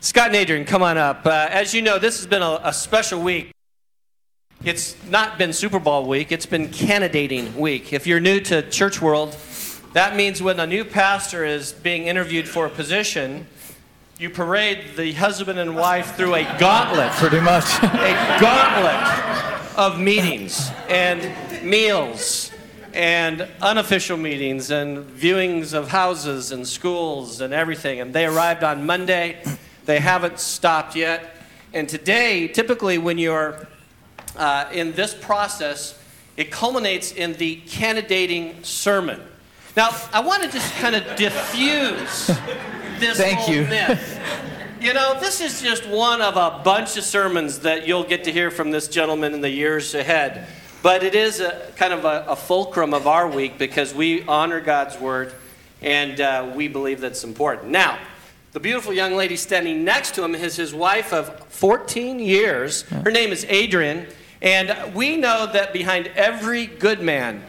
Scott and Adrienne, come on up. Uh, as you know, this has been a, a special week. It's not been Super Bowl week, it's been candidating week. If you're new to church world, that means when a new pastor is being interviewed for a position, you parade the husband and wife through a gauntlet. Pretty much. a gauntlet of meetings and meals and unofficial meetings and viewings of houses and schools and everything. And they arrived on Monday. They haven't stopped yet. And today, typically, when you're uh, in this process, it culminates in the candidating sermon. Now, I want to just kind of diffuse this Thank whole you. myth. You know, this is just one of a bunch of sermons that you'll get to hear from this gentleman in the years ahead. But it is a kind of a, a fulcrum of our week because we honor God's word and uh, we believe that's important. Now, the beautiful young lady standing next to him is his wife of 14 years. Her name is Adrienne. And we know that behind every good man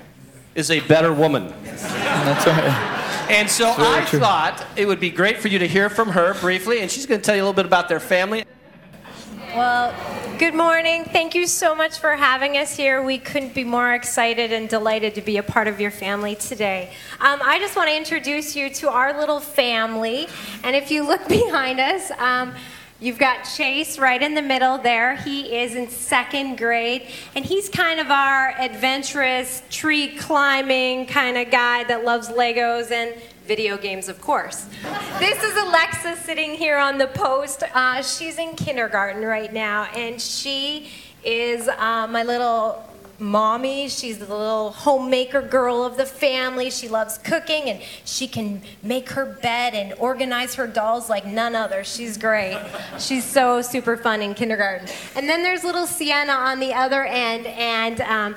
is a better woman. That's right. And so I true. thought it would be great for you to hear from her briefly, and she's going to tell you a little bit about their family. Well, good morning. Thank you so much for having us here. We couldn't be more excited and delighted to be a part of your family today. Um, I just want to introduce you to our little family. And if you look behind us, um, You've got Chase right in the middle there. He is in second grade, and he's kind of our adventurous, tree climbing kind of guy that loves Legos and video games, of course. This is Alexa sitting here on the post. Uh, she's in kindergarten right now, and she is uh, my little mommy. She's the little homemaker girl of the family. She loves cooking and she can make her bed and organize her dolls like none other. She's great. She's so super fun in kindergarten. And then there's little Sienna on the other end, and um,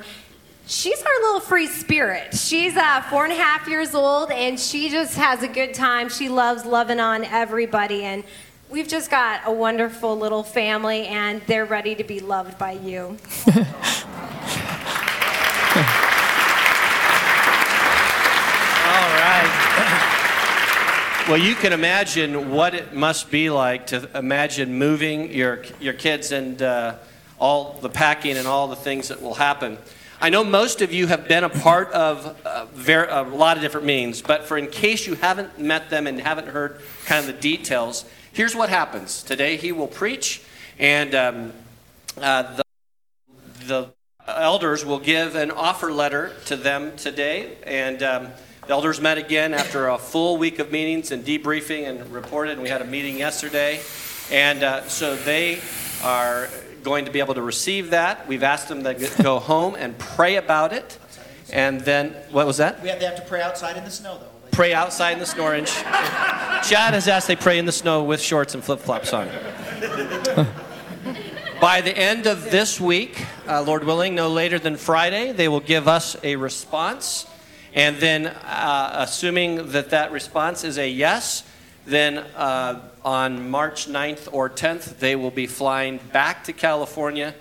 She's our little free spirit. She's uh, four and a half years old, and she just has a good time. She loves loving on everybody, and we've just got a wonderful little family, and they're ready to be loved by you. All right. Well, you can imagine what it must be like to imagine moving your, your kids and uh, all the packing and all the things that will happen. I know most of you have been a part of uh, ver- a lot of different meetings, but for in case you haven't met them and haven't heard kind of the details, here's what happens. Today he will preach, and um, uh, the the elders will give an offer letter to them today. And um, the elders met again after a full week of meetings and debriefing and reported. And we had a meeting yesterday. And uh, so they are going to be able to receive that. We've asked them to go home and pray about it. And then, what was that? We have, they have to pray outside in the snow, though. Pray outside in the snow orange. Chad has asked they pray in the snow with shorts and flip flops on. By the end of this week, uh, Lord willing, no later than Friday, they will give us a response. And then, uh, assuming that that response is a yes, then uh, on March 9th or 10th, they will be flying back to California.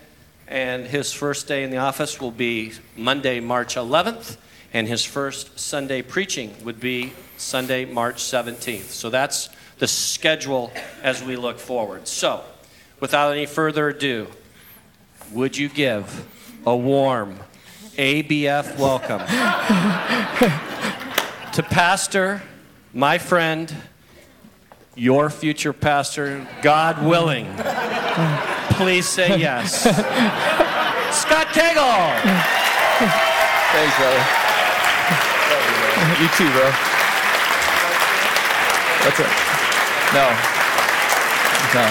And his first day in the office will be Monday, March 11th. And his first Sunday preaching would be Sunday, March 17th. So that's the schedule as we look forward. So, without any further ado, would you give a warm ABF welcome to Pastor, my friend, your future pastor, God willing? Please say yes. Scott Kegel! Thanks, brother. You too, bro. That's it. No. No.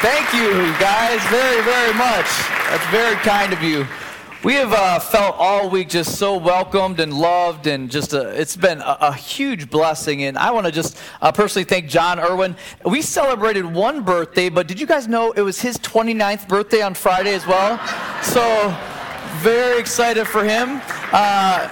Thank you, guys, very, very much. That's very kind of you. We have uh, felt all week just so welcomed and loved, and just a, it's been a, a huge blessing. And I want to just uh, personally thank John Irwin. We celebrated one birthday, but did you guys know it was his 29th birthday on Friday as well? So very excited for him. uh,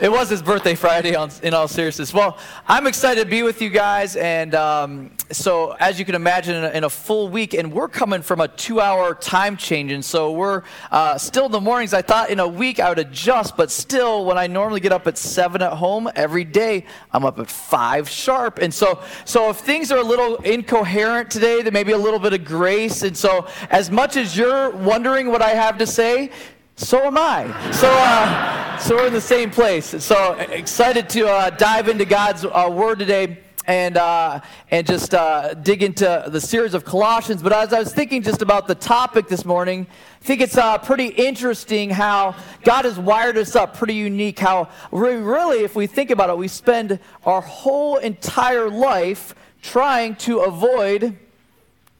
it was his birthday Friday, on, in all seriousness. Well, I'm excited to be with you guys. And um, so, as you can imagine, in a, in a, full week, and we're coming from a two hour time change. And so, we're uh, still in the mornings. I thought in a week I would adjust, but still, when I normally get up at 7 at home every day, I'm up at 5 sharp. And so, so if things are a little incoherent today, there may be a little bit of grace. And so, as much as you're wondering what I have to say, so am I. So, uh, so we're in the same place. So excited to uh, dive into God's uh, Word today and uh, and just uh, dig into the series of Colossians. But as I was thinking just about the topic this morning, I think it's uh, pretty interesting how God has wired us up, pretty unique. How we really, if we think about it, we spend our whole entire life trying to avoid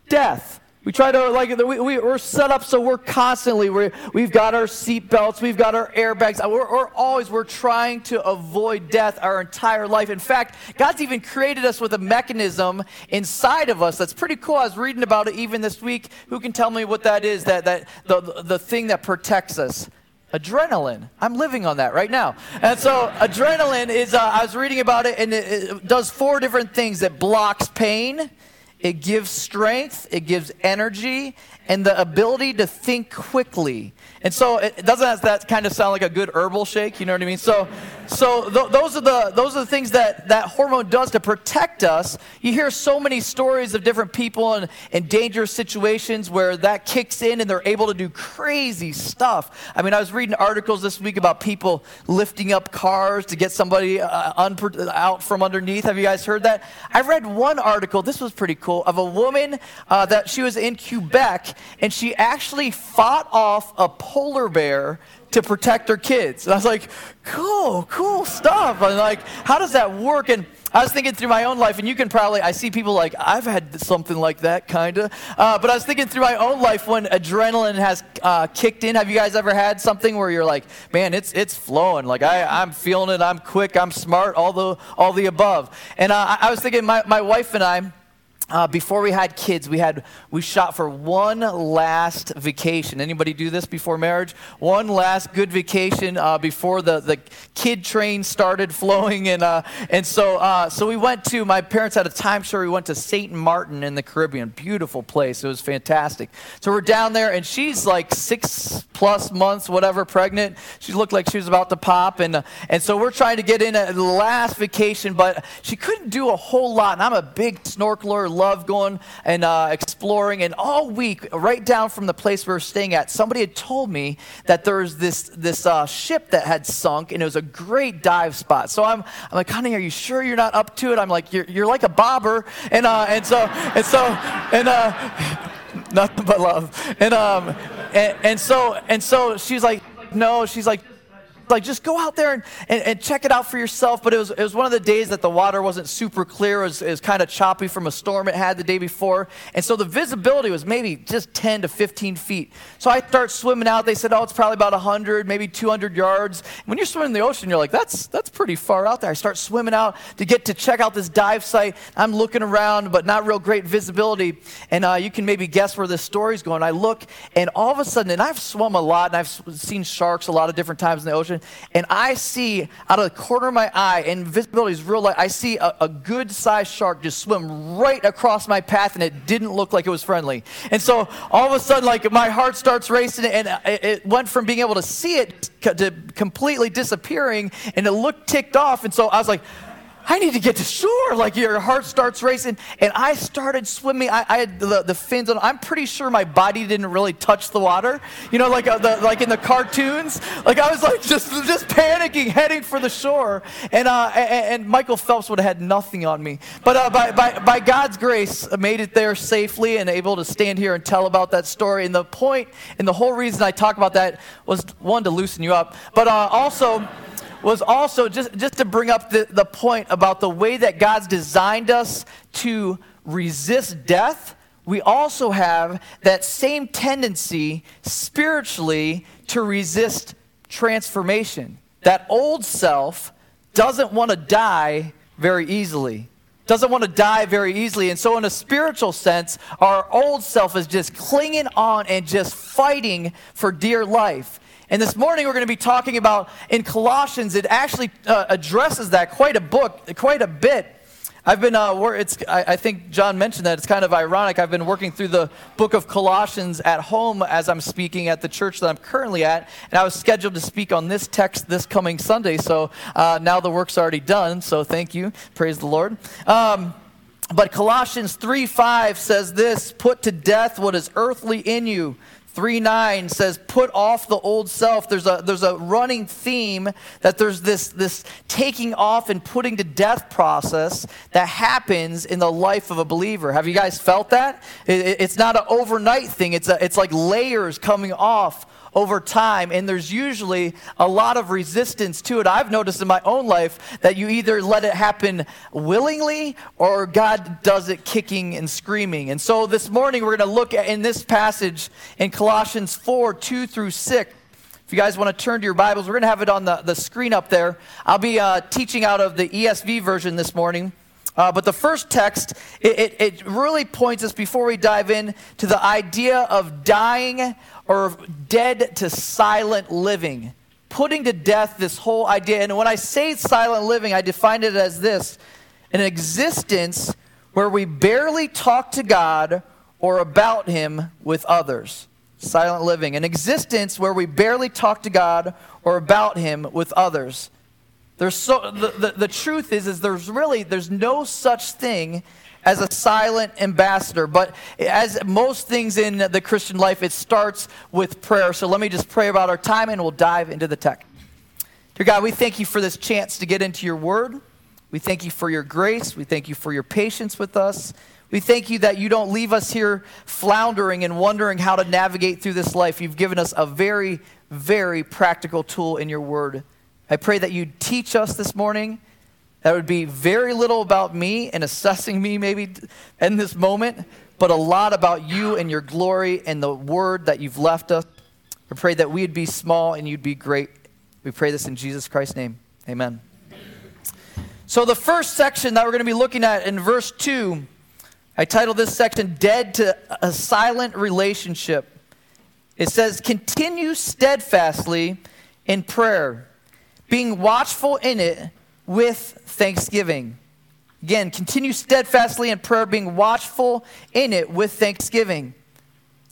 death. We try to, like, we, we, are set up so we're constantly, we we've got our seat belts, we've got our airbags. We're, we're always, we're trying to avoid death our entire life. In fact, God's even created us with a mechanism inside of us that's pretty cool. I was reading about it even this week. Who can tell me what that is? That, that the, the thing that protects us adrenaline. I'm living on that right now. And so, adrenaline is, uh, I was reading about it, and it, it, does four different things it blocks pain, it gives strength, it gives energy, and the ability to think quickly. And so it doesn't that kind of sound like a good herbal shake, you know what I mean? So so th- those are the those are the things that that hormone does to protect us. You hear so many stories of different people in, in dangerous situations where that kicks in and they're able to do crazy stuff. I mean, I was reading articles this week about people lifting up cars to get somebody uh, unpro- out from underneath. Have you guys heard that? I read one article. This was pretty cool of a woman uh, that she was in Quebec and she actually fought off a polar bear to protect her kids. And I was like, cool, cool stuff. And like, how does that work? And I was thinking through my own life, and you can probably, I see people like, I've had something like that, kind of. Uh, but I was thinking through my own life when adrenaline has uh, kicked in. Have you guys ever had something where you're like, man, it's, it's flowing. Like, I, I'm feeling it. I'm quick. I'm smart. All the, all the above. And uh, I was thinking, my, my wife and I, uh, before we had kids, we had we shot for one last vacation. Anybody do this before marriage? One last good vacation uh, before the, the kid train started flowing, and uh, and so uh, so we went to my parents had a timeshare. We went to Saint Martin in the Caribbean. Beautiful place. It was fantastic. So we're down there, and she's like six plus months, whatever, pregnant. She looked like she was about to pop, and uh, and so we're trying to get in a last vacation, but she couldn't do a whole lot. And I'm a big snorkeler love going and uh, exploring. And all week, right down from the place we were staying at, somebody had told me that there was this, this uh, ship that had sunk, and it was a great dive spot. So I'm, I'm like, honey, are you sure you're not up to it? I'm like, you're, you're like a bobber. And, uh, and so, and so, and, uh, nothing but love. And, um, and, and so, and so she's like, no, she's like, like just go out there and, and, and, check it out for yourself. But it was, it was one of the days that the water wasn't super clear. It was, was kind of choppy from a storm it had the day before. And so the visibility was maybe just 10 to 15 feet. So I start swimming out. They said, oh, it's probably about 100, maybe 200 yards. When you're swimming in the ocean, you're like, that's, that's pretty far out there. I start swimming out to get to check out this dive site. I'm looking around, but not real great visibility. And uh, you can maybe guess where this story's going. I look, and all of a sudden, and I've swum a lot, and I've seen sharks a lot of different times in the ocean and I see out of the corner of my eye, and visibility is real light, I see a, a good sized shark just swim right across my path, and it didn't look like it was friendly. And so all of a sudden, like my heart starts racing, and it went from being able to see it to completely disappearing, and it looked ticked off. And so I was like, I need to get to shore. Like your heart starts racing. And I started swimming. I, I had the, the, fins on. I'm pretty sure my body didn't really touch the water. You know, like, uh, the, like in the cartoons. Like I was like just, just panicking, heading for the shore. And, uh, and, and Michael Phelps would have had nothing on me. But uh, by, by, by God's grace, I made it there safely and able to stand here and tell about that story. And the point and the whole reason I talk about that was one, to loosen you up, but uh, also was also just, just to bring up the, the point about the way that God's designed us to resist death. We also have that same tendency spiritually to resist transformation. That old self doesn't want to die very easily doesn't want to die very easily. And so, in a spiritual sense, our old self is just clinging on and just fighting for dear life. And this morning we're going to be talking about in Colossians, it actually uh, addresses that quite a book, quite a bit. I've been, uh, it's, I, I, think John mentioned that. It's kind of ironic. I've been working through the book of Colossians at home as I'm speaking at the church that I'm currently at. And I was scheduled to speak on this text this coming Sunday. So uh, now the work's already done. So thank you. Praise the Lord. Um, but Colossians 3 5 says this Put to death what is earthly in you 3 9 says, put off the old self. There's a, there's a running theme that there's this, this taking off and putting to death process that happens in the life of a believer. Have you guys felt that? It, it's not an overnight thing, it's, a, it's like layers coming off over time, and there's usually a lot of resistance to it. I've noticed in my own life that you either let it happen willingly or God does it kicking and screaming. And so this morning we're going to look at in this passage in Colossians 4 2 through 6. If you guys want to turn to your Bibles, we're going to have it on the, the screen up there. I'll be uh, teaching out of the ESV version this morning. Uh, but the first text, it, it, it, really points us before we dive in to the idea of dying or dead to silent living, putting to death this whole idea. And when I say silent living, I define it as this an existence where we barely talk to God or about Him with others. Silent living. An existence where we barely talk to God or about Him with others. There's so, the, the, the truth is, is there's really, there's no such thing as a silent ambassador. But as most things in the Christian life, it starts with prayer. So let me just pray about our time and we'll dive into the text. Dear God, we thank you for this chance to get into your word. We thank you for your grace. We thank you for your patience with us. We thank you that you don't leave us here floundering and wondering how to navigate through this life. You've given us a very, very practical tool in your word. I pray that you'd teach us this morning that would be very little about me and assessing me maybe in this moment, but a lot about you and your glory and the word that you've left us. I pray that we'd be small and you'd be great. We pray this in Jesus Christ's name. Amen. So, the first section that we're going to be looking at in verse 2, I titled this section Dead to a Silent Relationship. It says, Continue steadfastly in prayer, being watchful in it with thanksgiving. Again, continue steadfastly in prayer, being watchful in it with thanksgiving.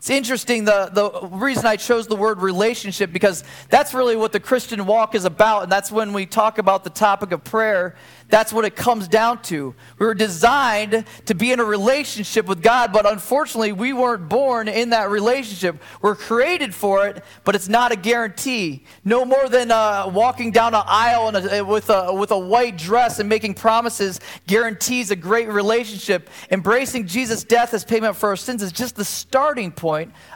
It's interesting, the, the reason I chose the word relationship, because that's really what the Christian walk is about. And that's when we talk about the topic of prayer, that's what it comes down to. We were designed to be in a relationship with God, but unfortunately, we weren't born in that relationship. We're created for it, but it's not a guarantee. No more than uh, walking down an aisle a, with, a, with a white dress and making promises guarantees a great relationship. Embracing Jesus' death as payment for our sins is just the starting point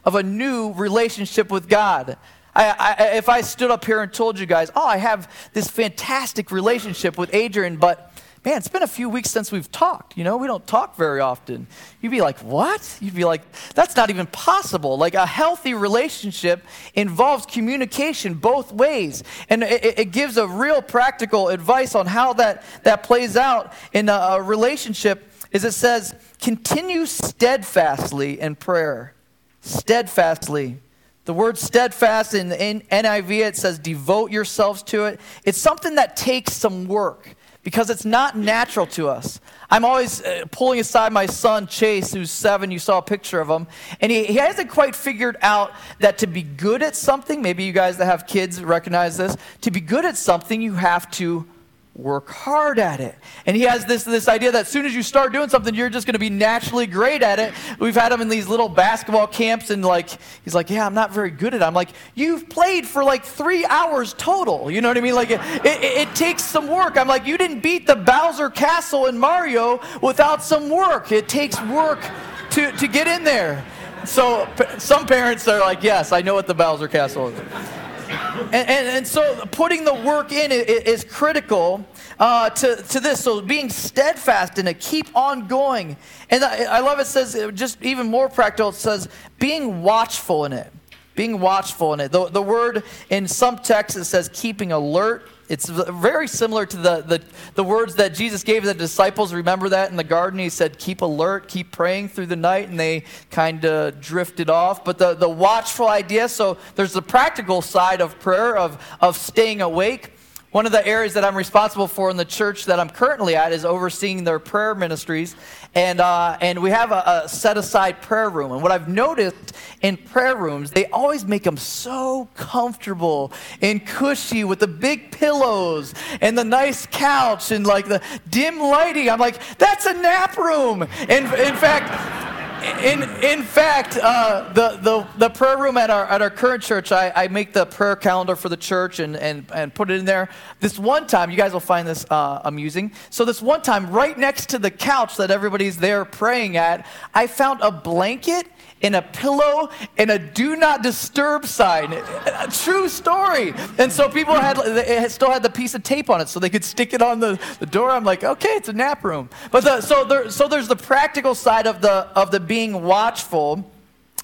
of a new relationship with God. I, I, if I stood up here and told you guys, oh, I have this fantastic relationship with Adrienne, but man, it's been a few weeks since we've talked. You know, we don't talk very often. You'd be like, what? You'd be like, that's not even possible. Like a healthy relationship involves communication both ways. And it, it gives a real practical advice on how that, that plays out in a, a relationship is it says, continue steadfastly in prayer. Steadfastly. The word steadfast in, in NIV, it says devote yourselves to it. It's something that takes some work because it's not natural to us. I'm always uh, pulling aside my son, Chase, who's seven. You saw a picture of him. And he, he hasn't quite figured out that to be good at something, maybe you guys that have kids recognize this, to be good at something, you have to work hard at it. And he has this, this idea that as soon as you start doing something, you're just going to be naturally great at it. We've had him in these little basketball camps, and like, he's like, Yeah, I'm not very good at it. I'm like, You've played for like three hours total. You know what I mean? Like, it, it, it takes some work. I'm like, You didn't beat the Bowser Castle in Mario without some work. It takes work to, to get in there. So some parents are like, Yes, I know what the Bowser Castle is. And, and, and, so putting the work in is, critical uh, to, to this. So being steadfast in it, keep on going. And I, I love it says, just even more practical, it says being watchful in it. Being watchful in it. The, the word in some texts it says keeping alert, It's very similar to the, the, the words that Jesus gave the disciples. Remember that in the garden? He said, Keep alert, keep praying through the night, and they kind of drifted off. But the, the watchful idea so there's the practical side of prayer, of, of staying awake. One of the areas that I'm responsible for in the church that I'm currently at is overseeing their prayer ministries. And, uh, and we have a, a set aside prayer room. And what I've noticed in prayer rooms, they always make them so comfortable and cushy with the big pillows and the nice couch and like the dim lighting. I'm like, that's a nap room. And in fact, in, in fact, uh, the, the, the prayer room at our, at our current church, I, I make the prayer calendar for the church and, and, and put it in there. This one time, you guys will find this uh, amusing. So, this one time, right next to the couch that everybody's there praying at, I found a blanket in a pillow and a do not disturb sign. A true story. And so people had, it still had the piece of tape on it so they could stick it on the, the door. I'm like, okay, it's a nap room. But the, so, there, so there's the practical side of the, of the being watchful.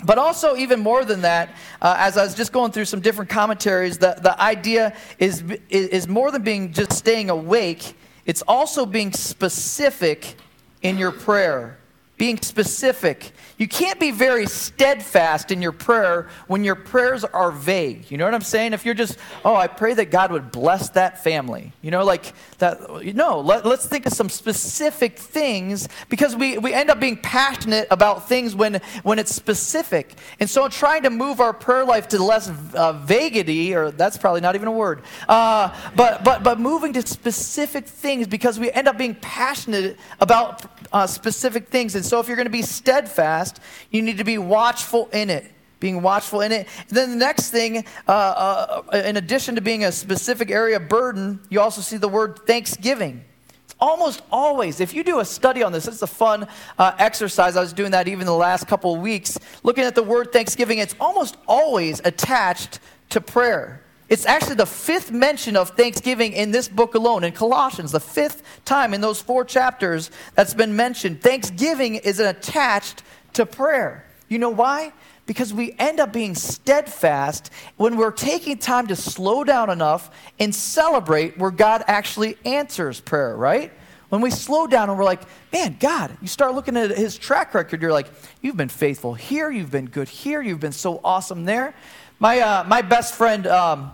But also, even more than that, uh, as I was just going through some different commentaries, the, the idea is, is more than being just staying awake, it's also being specific in your prayer. Being specific. You can't be very steadfast in your prayer when your prayers are vague. You know what I'm saying? If you're just, oh, I pray that God would bless that family. You know, like that. No, let, us think of some specific things because we, we end up being passionate about things when, when it's specific. And so trying to move our prayer life to less uh, vaguity, or that's probably not even a word, uh, but, but, but moving to specific things because we end up being passionate about uh, specific things. And so if you're going to be steadfast, you need to be watchful in it. Being watchful in it. And then the next thing, uh, uh, in addition to being a specific area of burden, you also see the word thanksgiving almost always, if you do a study on this, it's a fun uh, exercise. I was doing that even the last couple of weeks. Looking at the word thanksgiving, it's almost always attached to prayer. It's actually the fifth mention of thanksgiving in this book alone, in Colossians, the fifth time in those four chapters that's been mentioned. Thanksgiving is attached to prayer. You know why? Because we end up being steadfast when we're taking time to slow down enough and celebrate where God actually answers prayer, right? When we slow down and we're like, man, God, you start looking at his track record, you're like, you've been faithful here, you've been good here, you've been so awesome there. My, uh, my best friend, um,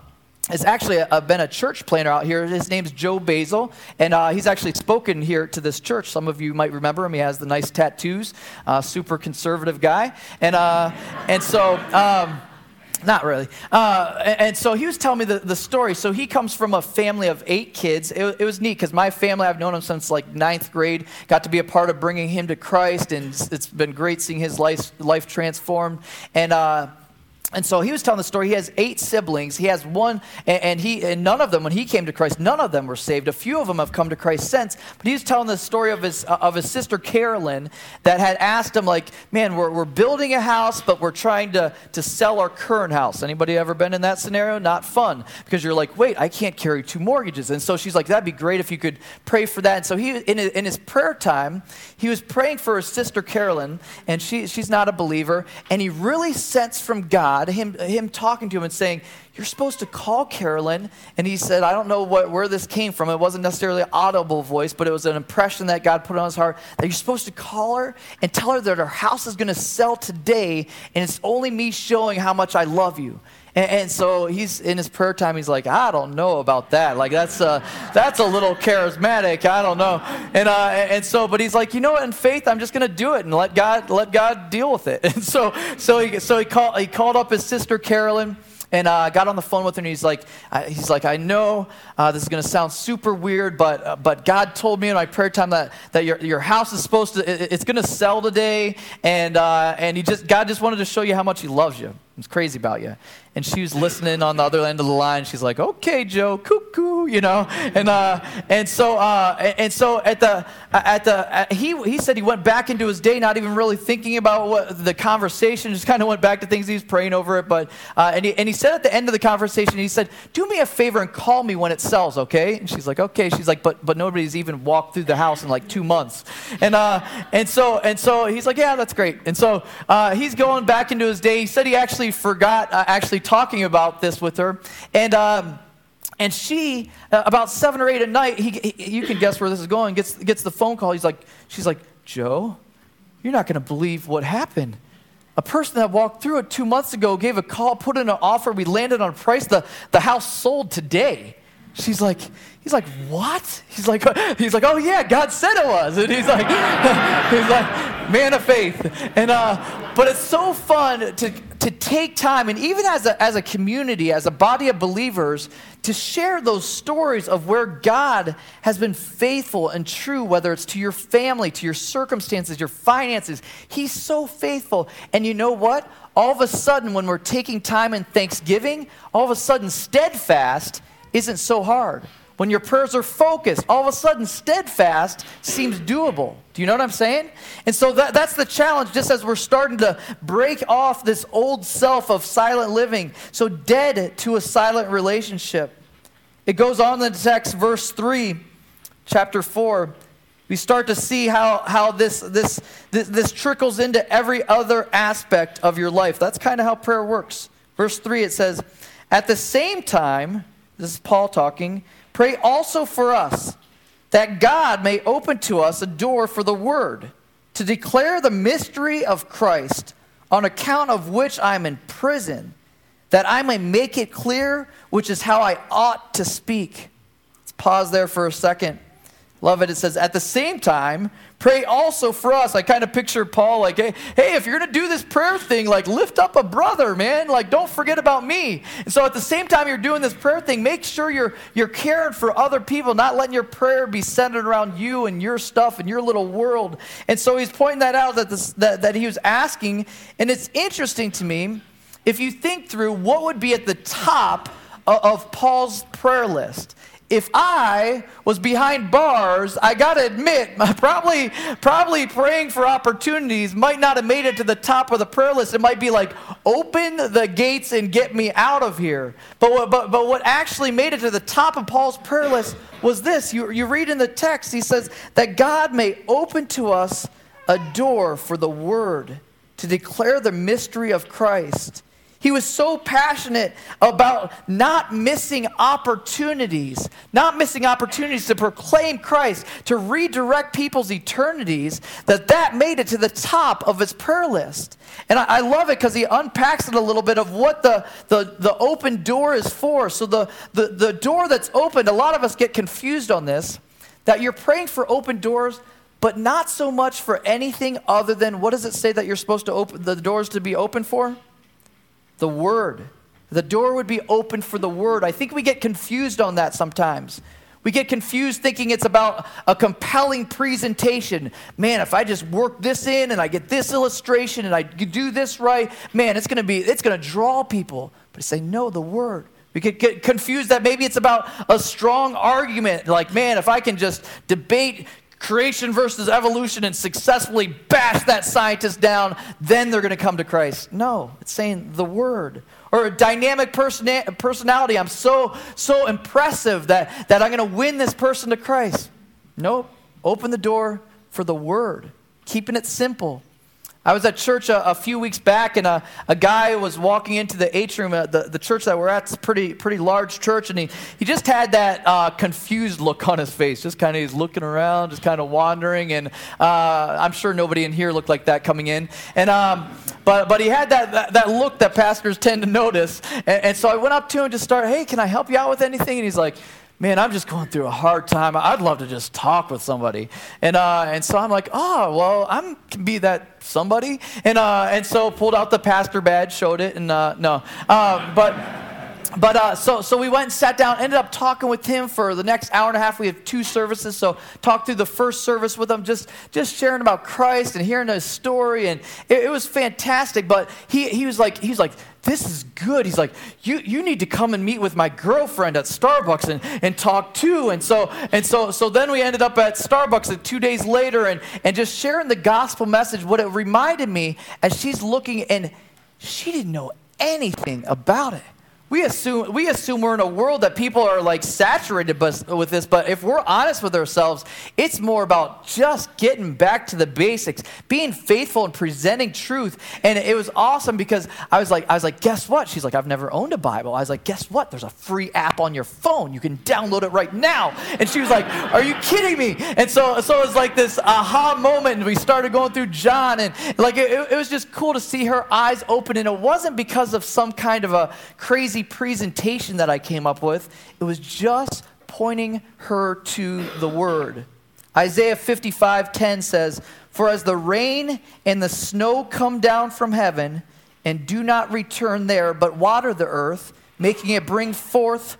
has actually a, been a church planner out here. His name's Joe Basil, and uh, he's actually spoken here to this church. Some of you might remember him. He has the nice tattoos, uh, super conservative guy. And, uh, and so, um, not really. Uh, and, and, so he was telling me the, the story. So he comes from a family of eight kids. It, it was neat because my family, I've known him since like ninth grade, got to be a part of bringing him to Christ, and it's been great seeing his life, life transformed. And, uh, and so he was telling the story. He has eight siblings. He has one, and, he and none of them, when he came to Christ, none of them were saved. A few of them have come to Christ since. But he was telling the story of his uh, of his sister Carolyn that had asked him, like, "Man, we're, we're building a house, but we're trying to to sell our current house. Anybody ever been in that scenario? Not fun because you're like, wait, I can't carry two mortgages. And so she's like, that'd be great if you could pray for that. And so he, in his, in his prayer time, he was praying for his sister Carolyn, and she she's not a believer, and he really sensed from God God, him, him talking to him and saying, You're supposed to call Carolyn. And he said, I don't know what, where this came from. It wasn't necessarily an audible voice, but it was an impression that God put on his heart that you're supposed to call her and tell her that her house is going to sell today, and it's only me showing how much I love you. And, and, so he's in his prayer time. He's like, I don't know about that. Like that's uh, that's a little charismatic. I don't know. And uh, and so, but he's like, you know what? In faith, I'm just gonna do it and let God let God deal with it. And so so he so he called he called up his sister Carolyn and uh, got on the phone with her and he's like uh, he's like i know uh, this is going to sound super weird but uh, but god told me in my prayer time that, that your, your house is supposed to it, it's going to sell today and uh, and he just god just wanted to show you how much he loves you he's crazy about you and she was listening on the other end of the line. She's like, "Okay, Joe, cuckoo," you know, and uh, and so uh, and so at the at the at, he he said he went back into his day, not even really thinking about what the conversation, just kind of went back to things he was praying over it. But uh, and he and he said at the end of the conversation, he said, "Do me a favor and call me when it sells, okay?" And she's like, "Okay." She's like, "But but nobody's even walked through the house in like two months," and uh, and so and so he's like, "Yeah, that's great." And so uh, he's going back into his day. He said he actually forgot uh, actually talking about this with her. And, um, And she, uh, about seven or eight at night, he, he, you can guess where this is going, gets, gets the phone call. He's like, she's like, Joe, you're not going to believe what happened. A person that walked through it two months ago gave a call, put in an offer. We landed on a price. The, the house sold today. She's like, he's like, what? He's like, he's like, oh yeah, God said it was. And he's like, he's like, man of faith. And uh, but it's so fun to to take time and even as a as a community, as a body of believers, to share those stories of where God has been faithful and true, whether it's to your family, to your circumstances, your finances. He's so faithful. And you know what? All of a sudden, when we're taking time in Thanksgiving, all of a sudden, steadfast isn't so hard. When your prayers are focused, all of a sudden steadfast seems doable. Do you know what I'm saying? And so that, that's the challenge, just as we're starting to break off this old self of silent living, so dead to a silent relationship. It goes on in the text, verse 3, chapter 4. We start to see how, how this, this, this, this trickles into every other aspect of your life. That's kind of how prayer works. Verse 3, it says, At the same time, this is Paul talking. Pray also for us that God may open to us a door for the word to declare the mystery of Christ, on account of which I am in prison, that I may make it clear, which is how I ought to speak. Let's pause there for a second. Love it. It says, at the same time, pray also for us. I kind of picture Paul like, hey, hey, if you're going to do this prayer thing, like lift up a brother, man. Like, don't forget about me. And so at the same time you're doing this prayer thing, make sure you're, you're caring for other people, not letting your prayer be centered around you and your stuff and your little world. And so he's pointing that out that, this, that, that he was asking. And it's interesting to me, if you think through what would be at the top of, of Paul's prayer list if I was behind bars, I got to admit, probably, probably praying for opportunities might not have made it to the top of the prayer list. It might be like, open the gates and get me out of here. But, but, but what actually made it to the top of Paul's prayer list was this. You, you read in the text, he says, that God may open to us a door for the word to declare the mystery of Christ he was so passionate about not missing opportunities, not missing opportunities to proclaim Christ, to redirect people's eternities, that that made it to the top of his prayer list. And I, I love it because he unpacks it a little bit of what the, the, the open door is for. So, the, the, the door that's opened, a lot of us get confused on this, that you're praying for open doors but not so much for anything other than what does it say that you're supposed to open the doors to be open for? The Word. The door would be open for the Word. I think we get confused on that sometimes. We get confused thinking it's about a compelling presentation. Man, if I just work this in and I get this illustration and I do this right, man, it's going to be it's going to draw people. But say no, the word. We get, get confused that maybe it's about a strong argument like, man, if I can just debate creation versus evolution and successfully bash that scientist down, then they're going to come to Christ. No, it's saying the word. Or a dynamic person- personality. I'm so, so impressive that, that I'm going to win this person to Christ. Nope. Open the door for the word, keeping it simple. I was at church a, a few weeks back, and a, a guy was walking into the atrium. Uh, the, the church that we're at a pretty, pretty large church, and he, he just had that uh, confused look on his face. Just kind of he's looking around, just kind of wandering, and uh, I'm sure nobody in here looked like that coming in. And um, but but he had that, that, that look that pastors tend to notice, and, and so I went up to him to start. Hey, can I help you out with anything? And he's like man, I'm just going through a hard time. I'd love to just talk with somebody. And, uh, and so I'm like, oh, well, I can be that somebody. And, uh, and so pulled out the pastor badge, showed it, and uh, no. Uh, but but uh, so, so we went and sat down, ended up talking with him for the next hour and a half. We have two services, so talked through the first service with him, just, just sharing about Christ and hearing his story, and it, it was fantastic. But he, he was like, he was like, this is good. He's like, you, you need to come and meet with my girlfriend at Starbucks and, and talk too. And so and so so then we ended up at Starbucks and two days later and, and just sharing the gospel message. What it reminded me as she's looking and she didn't know anything about it we assume we assume we're in a world that people are like saturated with this but if we're honest with ourselves it's more about just getting back to the basics being faithful and presenting truth. And it was awesome because i was like i was like guess what? She's like i've never owned a bible. I was like guess what? There's a free app on your phone. You can download it right now. And she was like are you kidding me? And so so it was like this aha moment and we started going through john and like it, it was just cool to see her eyes open. And it wasn't because of some kind of a crazy crazy presentation that I came up with. It was just pointing her to the word. Isaiah 55:10 says, "For as the rain and the snow come down from heaven and do not return there, but water the earth, making it bring forth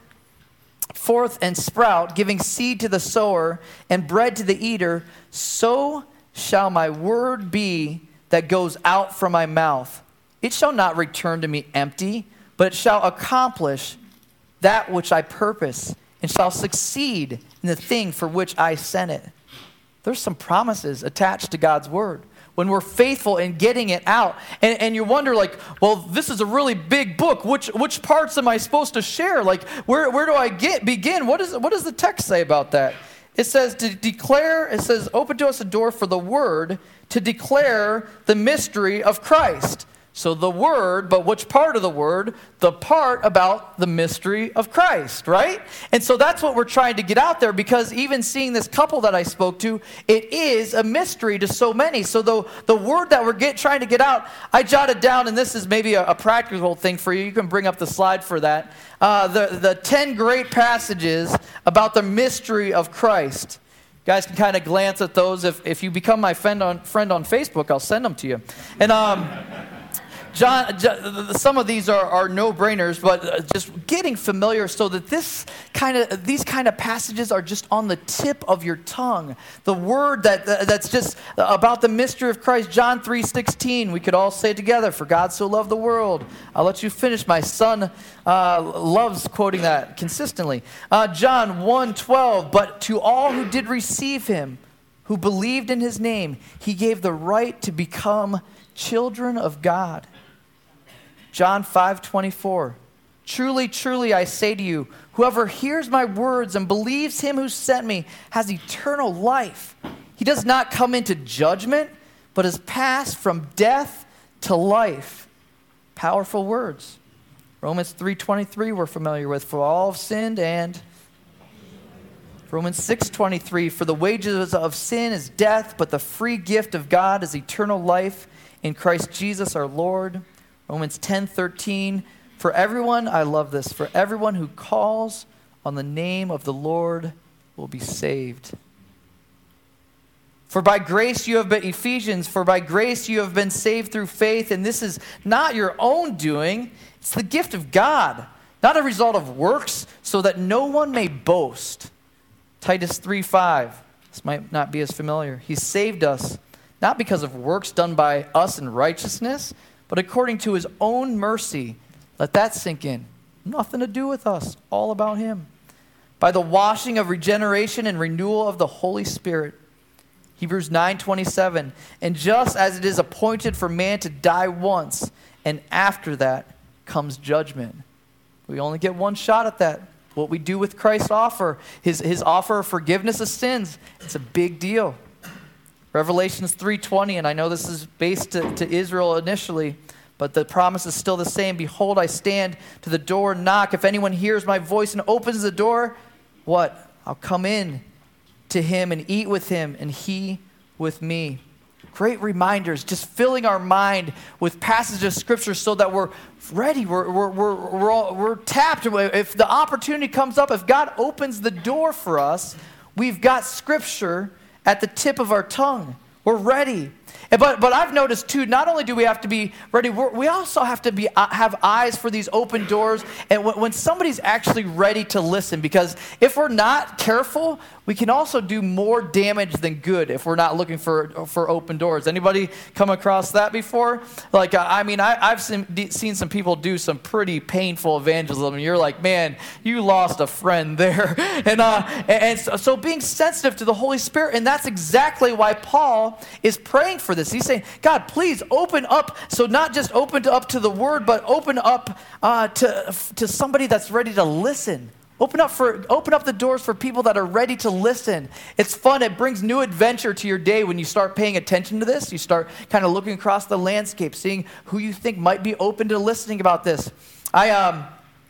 forth and sprout, giving seed to the sower and bread to the eater, so shall my word be that goes out from my mouth. It shall not return to me empty, but shall accomplish that which I purpose and shall succeed in the thing for which I sent it. There's some promises attached to God's word when we're faithful in getting it out. And, and you wonder, like, well, this is a really big book. Which, which parts am I supposed to share? Like, where, where do I get begin? What, is, what does the text say about that? It says to declare, it says, open to us a door for the word to declare the mystery of Christ. So the word, but which part of the word? The part about the mystery of Christ, right? And so that's what we're trying to get out there because even seeing this couple that I spoke to, it is a mystery to so many. So the, the word that we're get, trying to get out, I jotted down, and this is maybe a, a practical thing for you. You can bring up the slide for that. Uh, the, the 10 great passages about the mystery of Christ. Guys can kind of glance at those. If, if you become my friend on, friend on Facebook, I'll send them to you. And um, John, some of these are, are no-brainers, but uh, just getting familiar so that this kind of these kind of passages are just on the tip of your tongue. The word that that's just about the mystery of Christ. John three sixteen. We could all say together, "For God so loved the world." I'll let you finish. My son uh, loves quoting that consistently. Uh, John 1, 12, But to all who did receive him, who believed in his name, he gave the right to become children of God John 5 24. Truly, truly, I say to you, whoever hears my words and believes him who sent me has eternal life. He does not come into judgment, but has passed from death to life. Powerful words. Romans 3:23 we're familiar with for all have sinned and Romans 6:23 for the wages of sin is death but the free gift of God is eternal life in Christ Jesus our Lord. Romans 10 13. For everyone, I love this, for everyone who calls on the name of the Lord will be saved. For by grace you have been, Ephesians, for by grace you have been saved through faith, and this is not your own doing, it's the gift of God, not a result of works, so that no one may boast. Titus 3 5. This might not be as familiar. He saved us, not because of works done by us in righteousness, but according to his own mercy. Let that sink in. Nothing to do with us, all about him. By the washing of regeneration and renewal of the Holy Spirit. Hebrews 9:27 And just as it is appointed for man to die once and after that comes judgment. We only get one shot at that. What we do with Christ's offer, his, his offer of forgiveness of sins, it's a big deal. Revelations 3:20, and I know this is based to, to Israel initially, but the promise is still the same. Behold, I stand to the door and knock. If anyone hears my voice and opens the door, what? I'll come in to him and eat with him, and he with me. Great reminders, just filling our mind with passages of Scripture so that we're ready, we're, we're, we're, we're, all, we're tapped. If the opportunity comes up, if God opens the door for us, we've got Scripture at the tip of our tongue. We're ready. But, but I've noticed too, not only do we have to be ready, we also have to be, uh, have eyes for these open doors. And when, when somebody's actually ready to listen, because if we're not careful, we can also do more damage than good if we're not looking for, for open doors. Anybody come across that before? Like, uh, I mean, I, have seen, seen some people do some pretty painful evangelism, and you're like, man, you lost a friend there. and, uh, and so being sensitive to the Holy Spirit, and that's exactly why Paul is praying for this. He's saying, God, please open up. So not just open up to the word, but open up uh, to, to somebody that's ready to listen. Open up, for, open up the doors for people that are ready to listen. It's fun. It brings new adventure to your day when you start paying attention to this. You start kind of looking across the landscape, seeing who you think might be open to listening about this. I, um,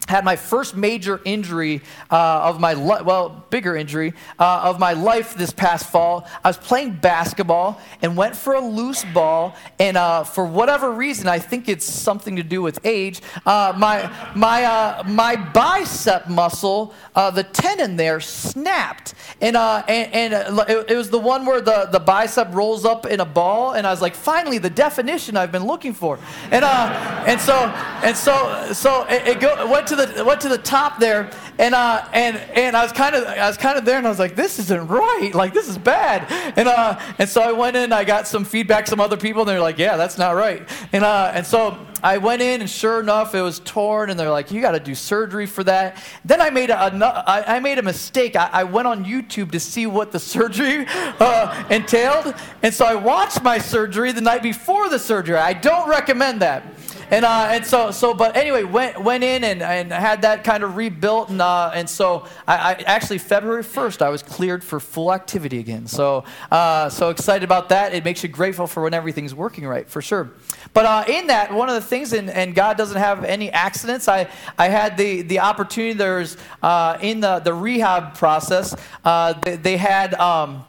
had my first major injury uh, of my li- well bigger injury uh, of my life this past fall. I was playing basketball and went for a loose ball and uh, for whatever reason i think it's something to do with age uh, my, my, uh, my bicep muscle uh, the tendon there snapped. And, and, and it, it, was the one where the, the bicep rolls up in a ball and i was like finally the definition i've been looking for. And, and so and so so it, it go, went to the went to the top there, and uh, and and I was kind of I was kind of there, and I was like, this isn't right. Like this is bad. And uh, and so I went in. I got some feedback, some other people, and they're like, yeah, that's not right. And uh, and so I went in, and sure enough, it was torn, and they're like, you got to do surgery for that. Then I made a, I made a mistake. I, I went on YouTube to see what the surgery uh, entailed, and so I watched my surgery the night before the surgery. I don't recommend that and uh, and so so but anyway went went in and, and had that kind of rebuilt and uh, and so I, I, actually February 1st I was cleared for full activity again so uh, so excited about that it makes you grateful for when everything's working right for sure but uh, in that one of the things and, and God doesn't have any accidents I I had the the opportunity there's uh, in the the rehab process uh, they, they, had. Um,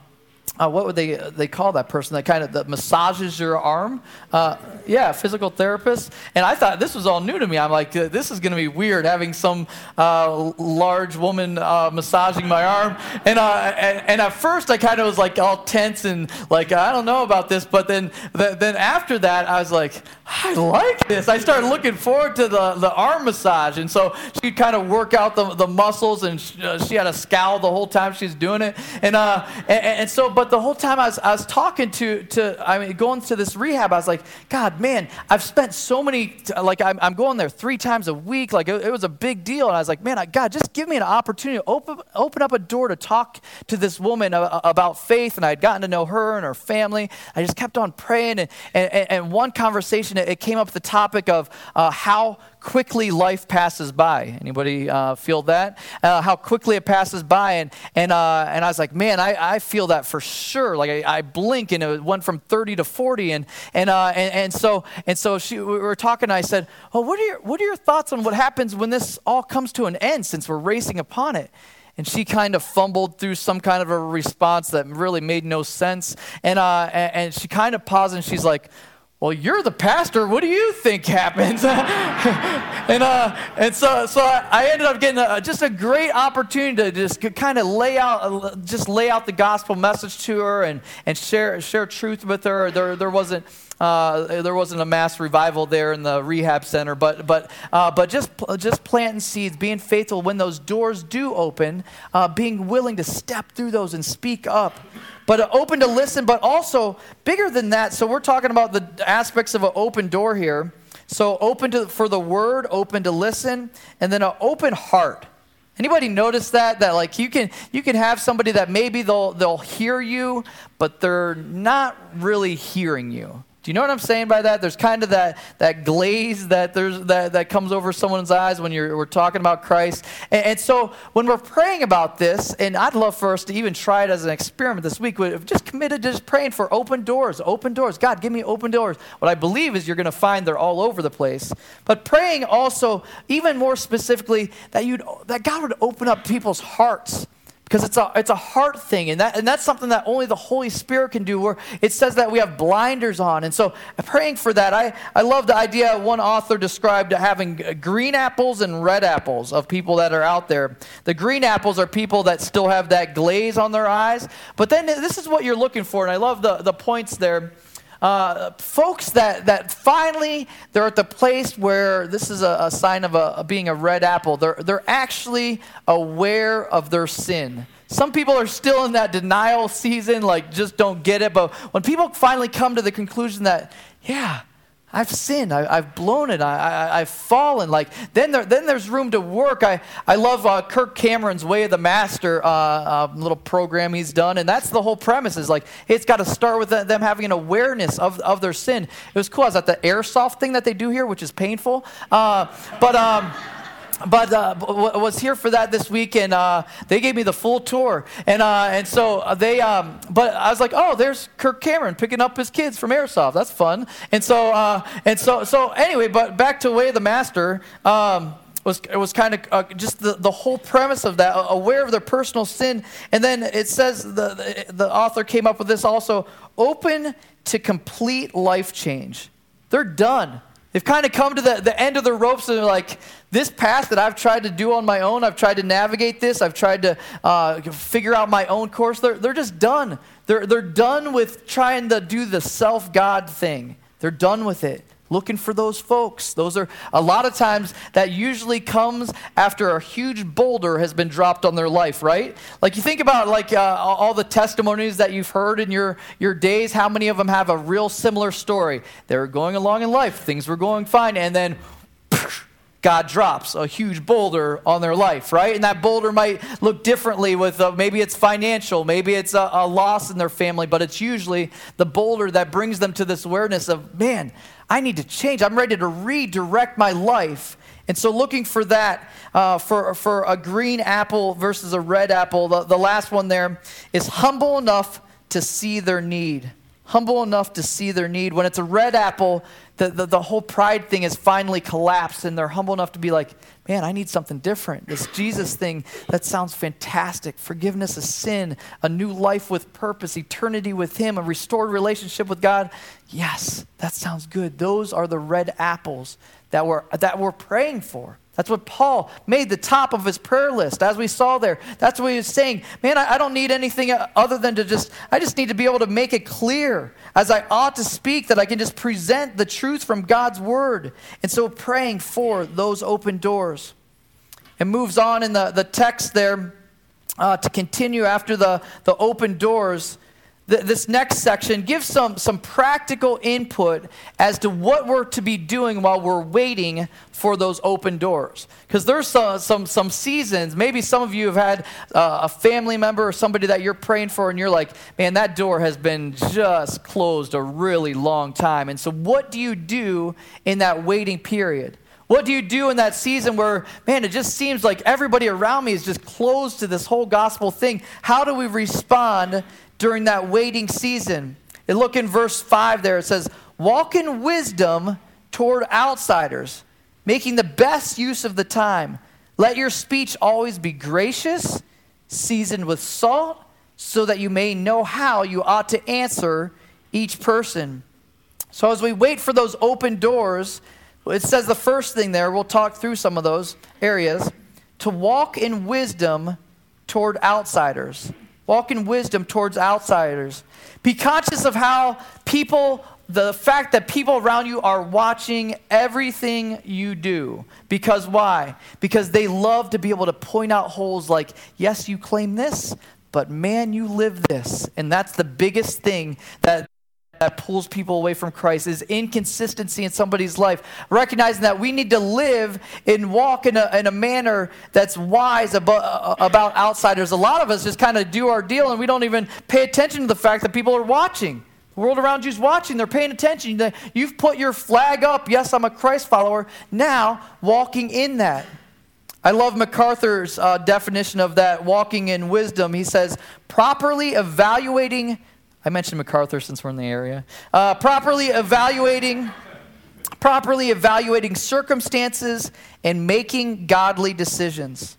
uh, what would they they call that person that kind of that massages your arm? Uh, yeah, physical therapist. And I thought this was all new to me. I'm like, uh, this is going to be weird having some uh, large woman uh, massaging my arm. And, uh, and, and at first I kind of was like all tense and like I don't know about this. But then then after that I was like, I like this. I started looking forward to the the arm massage. And so she'd kind of work out the the muscles and she, she had a scowl the whole time she's doing it. And and, and so but but the whole time I was, I was talking to, to, I mean, going to this rehab, I was like, God, man, I've spent so many, like, I'm, I'm going there three times a week. Like, it, it was a big deal. And I was like, man, I, God, just give me an opportunity to open, open up a door to talk to this woman about faith. And I had gotten to know her and her family. I just kept on praying. And, and, and one conversation, it came up the topic of uh, how quickly life passes by. Anybody uh, feel that? Uh, how quickly it passes by. And, and, uh, and I was like, man, I, I feel that for sure. Like I, I blink and it went from 30 to 40. And, and, uh, and, and, so, and so she, we were talking and I said, oh, what are, your, what are your thoughts on what happens when this all comes to an end since we're racing upon it? and she kind of fumbled through some kind of a response that really made no sense. And, uh, and, and she kind of paused and she's like, well, you're the pastor. What do you think happens? and uh, and so so I ended up getting a, just a great opportunity to just kind of lay out uh, just lay out the gospel message to her and, and share share truth with her. There there wasn't. Uh, there wasn't a mass revival there in the rehab center, but but uh, but just just planting seeds, being faithful when those doors do open, uh, being willing to step through those and speak up but open to listen, but also bigger than that. So we're talking about the aspects of an open door here. So open to for the word, open to listen, and then an open heart. Anybody notice that? That like you can you can have somebody that maybe they'll they'll hear you, but they're not really hearing you. Do you know what I'm saying by that? There's kind of that, that glaze that, there's, that, that comes over someone's eyes when you're, we're talking about Christ. And, and, so when we're praying about this, and I'd love for us to even try it as an experiment this week, we've just committed to just praying for open doors, open doors. God, give me open doors. What I believe is you're going to find they're all over the place. But praying also, even more specifically, that, you'd, that God would open up people's hearts because it's a, it's a heart thing and, that, and that's something that only the holy spirit can do where it says that we have blinders on. And so praying for that i, I love the idea one author described having green apples and red apples of people that are out there. The green apples are people that still have that glaze on their eyes but then this is what you're looking for and i love the, the points there uh, folks that, that finally they're at the place where this is a, a sign of a, being a red apple. They're, they're actually aware of their sin. Some people are still in that denial season, like just don't get it. But when people finally come to the conclusion that, yeah, I've sinned. I, have blown it. I, have fallen. Like then, there, then there's room to work. I, I love uh, Kirk Cameron's Way of the Master uh, uh, little program he's done, and that's the whole premise. Is like it's got to start with them having an awareness of, of their sin. It was cool. I was at the airsoft thing that they do here, which is painful, uh, but. Um, but uh, was here for that this week, and uh, they gave me the full tour, and uh, and so they. Um, but I was like, oh, there's Kirk Cameron picking up his kids from Airsoft. That's fun. And so uh, and so so anyway, but back to Way of the Master. Um, was, it was kind of uh, just the, the whole premise of that, aware of their personal sin. And then it says the, the, the author came up with this also open to complete life change. They're done. They've kind of come to the, the end of the ropes and like, this path that I've tried to do on my own, I've tried to navigate this, I've tried to uh, figure out my own course. They're, they're just done. They're, they're done with trying to do the self God thing. They're done with it looking for those folks. Those are a lot of times that usually comes after a huge boulder has been dropped on their life, right? Like you think about like uh, all the testimonies that you've heard in your your days. How many of them have a real similar story? They were going along in life, things were going fine, and then. God drops a huge boulder on their life, right? And that boulder might look differently with uh, maybe it's financial, maybe it's a, a loss in their family, but it's usually the boulder that brings them to this awareness of, man, I need to change. I'm ready to redirect my life. And so, looking for that, uh, for, for a green apple versus a red apple, the, the last one there is humble enough to see their need. Humble enough to see their need. When it's a red apple, the, the, the whole pride thing has finally collapsed, and they're humble enough to be like, man, I need something different. This Jesus thing, that sounds fantastic. Forgiveness of sin, a new life with purpose, eternity with Him, a restored relationship with God. Yes, that sounds good. Those are the red apples that we're, that we're praying for. That's what Paul made the top of his prayer list, as we saw there. That's what he was saying. Man, I, don't need anything other than to just, I just need to be able to make it clear as I ought to speak that I can just present the truth from God's word. And so praying for those open doors. It moves on in the, the text there uh, to continue after the, the open doors this next section gives some, some practical input as to what we're to be doing while we're waiting for those open doors. Because there's some, some, some, seasons, maybe some of you have had uh, a family member or somebody that you're praying for, and you're like, man, that door has been just closed a really long time. And so, what do you do in that waiting period? What do you do in that season where, man, it just seems like everybody around me is just closed to this whole gospel thing? How do we respond during that waiting season. And look in verse 5 there. It says, Walk in wisdom toward outsiders, making the best use of the time. Let your speech always be gracious, seasoned with salt, so that you may know how you ought to answer each person. So, as we wait for those open doors, it says the first thing there, we'll talk through some of those areas, to walk in wisdom toward outsiders. Walk in wisdom towards outsiders. Be conscious of how people, the fact that people around you are watching everything you do. Because why? Because they love to be able to point out holes like, yes, you claim this, but man, you live this. And that's the biggest thing that that pulls people away from Christ is inconsistency in somebody's life. Recognizing that we need to live and walk in a, in a manner that's wise about, about outsiders. A lot of us just kind of do our deal and we don't even pay attention to the fact that people are watching. The world around you is watching, they're paying attention. You've put your flag up. Yes, I'm a Christ follower. Now, walking in that. I love MacArthur's uh, definition of that walking in wisdom. He says, properly evaluating I mentioned MacArthur since we're in the area. Uh, properly evaluating, properly evaluating circumstances and making godly decisions.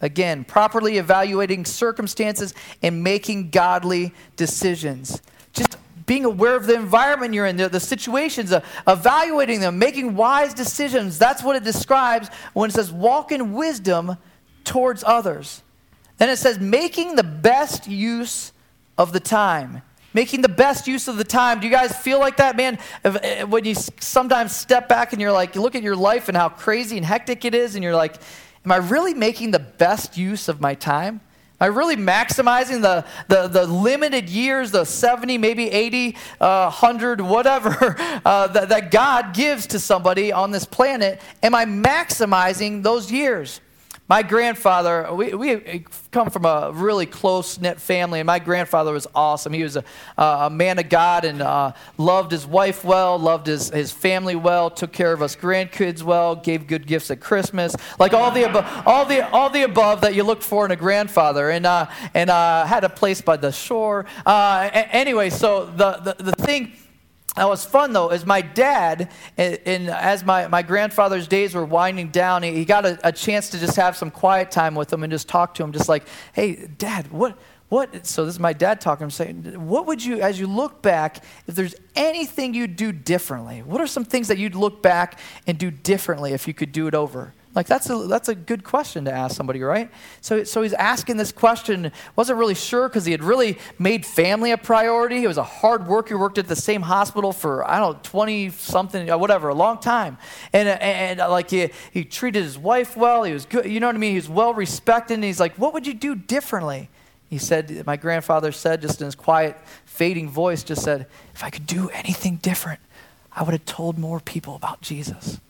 Again, properly evaluating circumstances and making godly decisions. Just being aware of the environment you're in, the, the situations, uh, evaluating them, making wise decisions. That's what it describes when it says walk in wisdom towards others. Then it says making the best use of the time making the best use of the time. Do you guys feel like that, man? Eh, when you sometimes step back and you're like, you look at your life and how crazy and hectic it is, and you're like, am I really making the best use of my time? Am I really maximizing the, the, the limited years, the 70, maybe 80, uh, 100, whatever, uh, that, that God gives to somebody on this planet? Am I maximizing those years? My grandfather, we, we come from a really close knit family, and my grandfather was awesome. He was a, a man of God and uh, loved his wife well, loved his, his family well, took care of us grandkids well, gave good gifts at Christmas, like all the above, all the, all the above that you look for in a grandfather, and, uh, and uh, had a place by the shore. Uh, anyway, so the, the, the thing that was fun though is my dad and, as my, my grandfather's days were winding down he, he got a, a, chance to just have some quiet time with him and just talk to him just like hey dad what what so this is my dad talking i'm saying what would you as you look back if there's anything you'd do differently what are some things that you'd look back and do differently if you could do it over like that's a that's a good question to ask somebody, right? So so he's asking this question. wasn't really sure because he had really made family a priority. He was a hard worker. Worked at the same hospital for I don't know twenty something, uh, whatever, a long time. And and, and uh, like he he treated his wife well. He was good. You know what I mean? He was well respected. And he's like, what would you do differently? He said, my grandfather said, just in his quiet, fading voice, just said, if I could do anything different, I would have told more people about Jesus.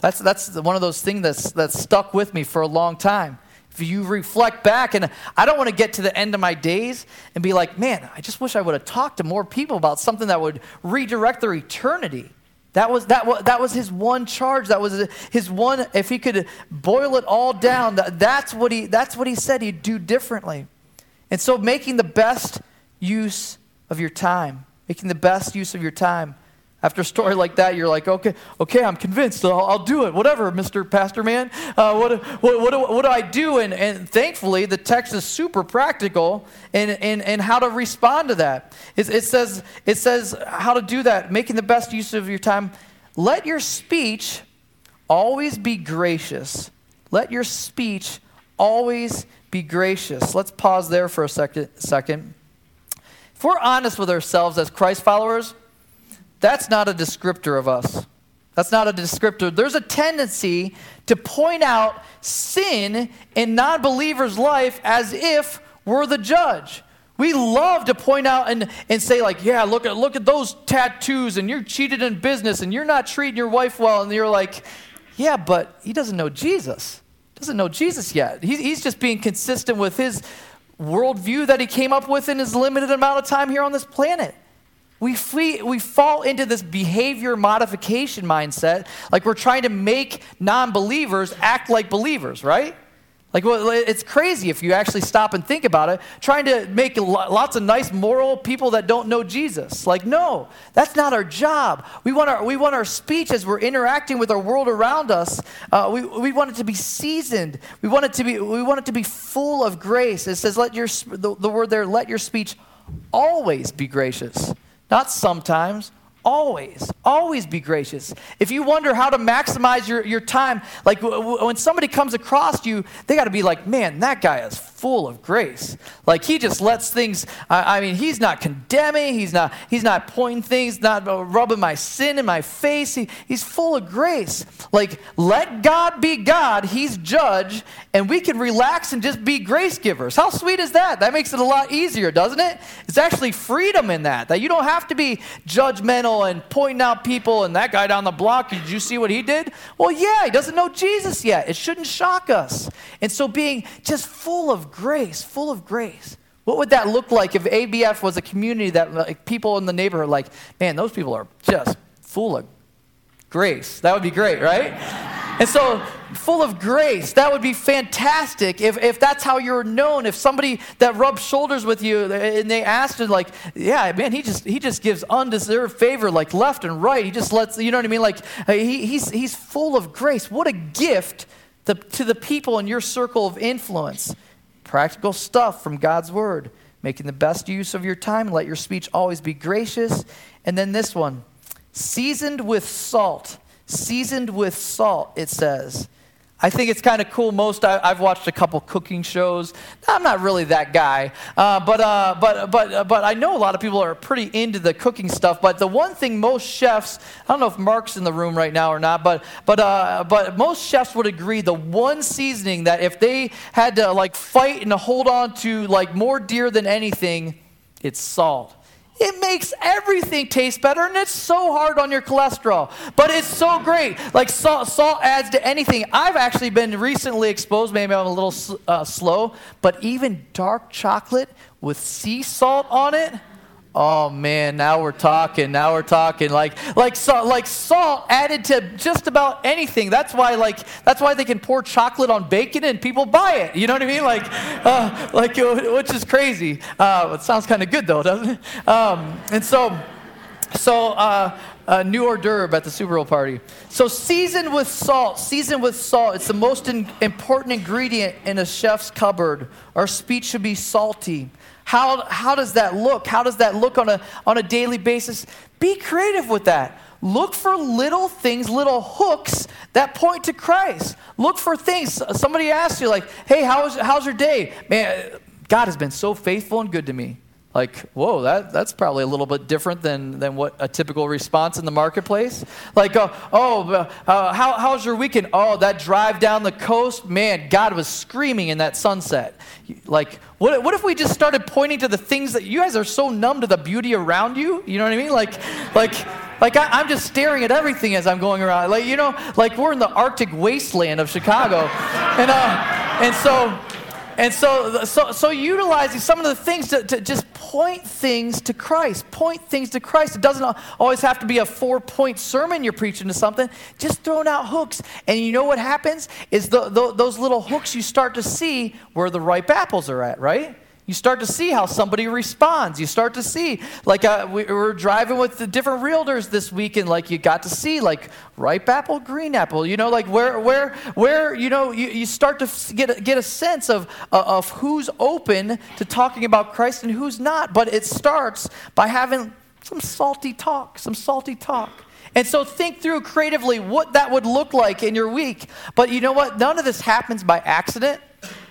That's, that's one of those things that's, that's stuck with me for a long time. If you reflect back, and I don't want to get to the end of my days and be like, man, I just wish I would have talked to more people about something that would redirect their eternity. That was, that, was, that was his one charge. That was his one, if he could boil it all down, that's what he, that's what he said he'd do differently. And so making the best use of your time, making the best use of your time. After a story like that, you're like, okay, okay, I'm convinced. I'll, I'll do it. Whatever, Mr. Pastor Man. Uh, what, what, what, do, what, do, I do? And, and thankfully, the text is super practical in, in, in how to respond to that. It, it, says, it says how to do that, making the best use of your time. Let your speech always be gracious. Let your speech always be gracious. Let's pause there for a second. second. If we're honest with ourselves as Christ followers, that's not a descriptor of us. That's not a descriptor. There's a tendency to point out sin in non believers' life as if we're the judge. We love to point out and, and say, like, yeah, look at, look at those tattoos, and you're cheated in business, and you're not treating your wife well. And you're like, yeah, but he doesn't know Jesus. Doesn't know Jesus yet. He, he's just being consistent with his worldview that he came up with in his limited amount of time here on this planet we, flee, we fall into this behavior modification mindset, like we're trying to make non believers act like believers, right? Like, well, it's crazy if you actually stop and think about it, trying to make lots of nice, moral people that don't know Jesus. Like, no, that's not our job. We want our, we want our speech as we're interacting with our world around us, uh, we, we want it to be seasoned. We want it to be, we want it to be full of grace. It says, let your, the, the word there, let your speech always be gracious not sometimes, always, always be gracious. If you wonder how to maximize your, your time, like w- w- when somebody comes across you, they got to be like, man, that guy is full of grace. Like he just lets things, I, I, mean, he's not condemning, he's not, he's not pointing things, not rubbing my sin in my face. He, he's full of grace. Like, let God be God, he's judge, and we can relax and just be grace givers. How sweet is that? That makes it a lot easier, doesn't it? It's actually freedom in that, that you don't have to be judgmental and pointing out people and that guy down the block, did you see what he did? Well, yeah, he doesn't know Jesus yet. It shouldn't shock us. And so being just full of grace, full of grace. What would that look like if ABF was a community that like, people in the neighborhood like, man, those people are just full of grace? That would be great, right? And so, full of grace, that would be fantastic if, if that's how you're known. If somebody that rubs shoulders with you uh, and they asked, like, yeah, man, he just, he just gives undeserved favor, like left and right. He just lets, you know what I mean? Like, uh, he, he's, he's full of grace. What a gift to, to the people in your circle of influence practical stuff from God's word, making the best use of your time. Let your speech always be gracious. And then this one seasoned with salt. Seasoned with salt, it says. I think it's kind of cool. Most I, have watched a couple cooking shows. I'm not really that guy, uh, but uh, but but uh, but I know a lot of people are pretty into the cooking stuff. But the one thing most chefs, I don't know if Mark's in the room right now or not, but but uh, but most chefs would agree the one seasoning that if they had to like fight and hold on to like more dear than anything, it's salt. It makes everything taste better, and it's so hard on your cholesterol. But it's so great. Like salt, salt adds to anything. I've actually been recently exposed, maybe I'm a little uh, slow, but even dark chocolate with sea salt on it Oh man, now we're talking. Now we're talking. Like like salt, like salt added to just about anything. That's why like that's why they can pour chocolate on bacon and people buy it. You know what I mean? Like uh, like uh, which is crazy. Uh, it sounds kind of good though, doesn't it? Um, and so so uh, a new hors d'oeuvre at the Super Bowl party. So seasoned with salt, seasoned with salt. It's the most in, important ingredient in a chef's cupboard. Our speech should be salty. How, how does that look? How does that look on a, on a daily basis? Be creative with that. Look for little things, little hooks that point to Christ. Look for things. Somebody asks you, like, hey, how's, how's your day? Man, God has been so faithful and good to me. Like, whoa, that, that's probably a little bit different than, than what a typical response in the marketplace. Like, uh, oh, uh, how, how's your weekend? Oh, that drive down the coast, man, God was screaming in that sunset. Like, what, what if we just started pointing to the things that you guys are so numb to the beauty around you? You know what I mean? Like, like, like I, am just staring at everything as I'm going around. Like, you know, like we're in the Arctic wasteland of Chicago. And, uh, and so, and so, so, so utilizing some of the things to, to just point things to Christ. Point things to Christ. It doesn't always have to be a four point sermon you're preaching to something. Just throwing out hooks. And you know what happens? Is the, the, those little hooks you start to see where the ripe apples are at, right? You start to see how somebody responds. You start to see, like, uh, we were driving with the different realtors this week, and like, you got to see, like, ripe apple, green apple. You know, like, where, where, where, you know, you, you start to get a, get a sense of, uh, of who's open to talking about Christ and who's not. But it starts by having some salty talk, some salty talk. And so think through creatively what that would look like in your week. But you know what? None of this happens by accident.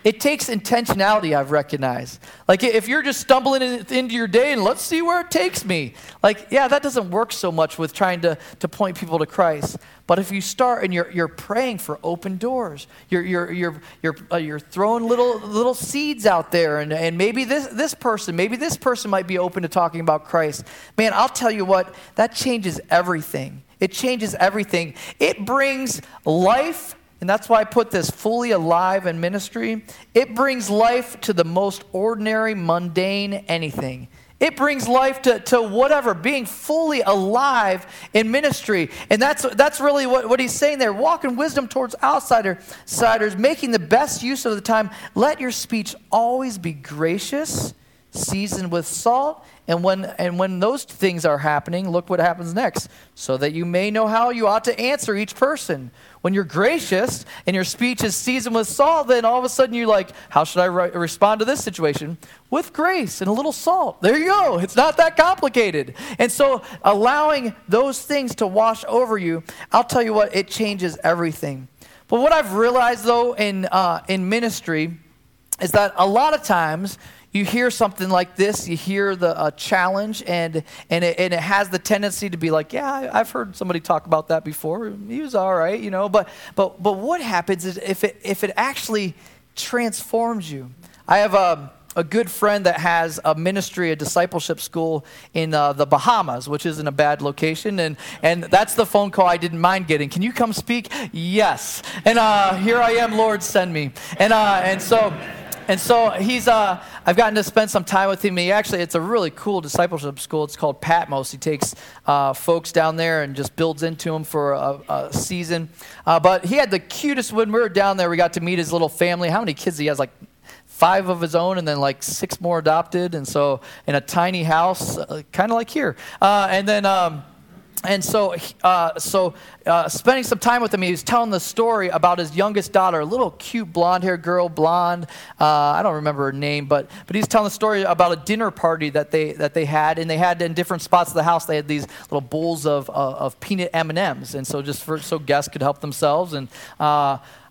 It takes intentionality, I've recognized. Like, if you're just stumbling into your day and let's see where it takes me, like, yeah, that doesn't work so much with trying to, to point people to Christ. But if you start and you're, you're praying for open doors, you're, you're, you're, you're, uh, you're throwing little, little seeds out there, and, and maybe this, this person, maybe this person might be open to talking about Christ. Man, I'll tell you what, that changes everything. It changes everything. It brings life and that's why I put this fully alive in ministry. It brings life to the most ordinary, mundane anything. It brings life to, to whatever, being fully alive in ministry. And that's, that's really what, what he's saying there. Walk in wisdom towards outsiders, making the best use of the time. Let your speech always be gracious, seasoned with salt. And when, and when those things are happening, look what happens next. So that you may know how you ought to answer each person. When you're gracious and your speech is seasoned with salt, then all of a sudden you're like, how should I re- respond to this situation? With grace and a little salt. There you go. It's not that complicated. And so allowing those things to wash over you, I'll tell you what, it changes everything. But what I've realized though in, uh, in ministry is that a lot of times, you hear something like this, you hear the uh, challenge, and, and, it, and it has the tendency to be like, yeah, I've heard somebody talk about that before. He was all right, you know. But, but, but what happens is if it, if it actually transforms you? I have a, a good friend that has a ministry, a discipleship school in uh, the Bahamas, which isn't a bad location. And, and that's the phone call I didn't mind getting. Can you come speak? Yes. And uh, here I am, Lord, send me. And, uh, and so and so he's, uh, I've gotten to spend some time with him. He actually, it's a really cool discipleship school. It's called Patmos. He takes uh, folks down there and just builds into them for a, a season. Uh, but he had the cutest, when we were down there, we got to meet his little family. How many kids he has? Like five of his own and then like six more adopted. And so in a tiny house, uh, kind of like here. Uh, and then, um, and so, uh, so uh, spending some time with him, he was telling the story about his youngest daughter, a little cute blonde-haired girl, blonde. Uh, I don't remember her name, but but he's telling the story about a dinner party that they that they had, and they had in different spots of the house. They had these little bowls of uh, of peanut M and M's, and so just for, so guests could help themselves. And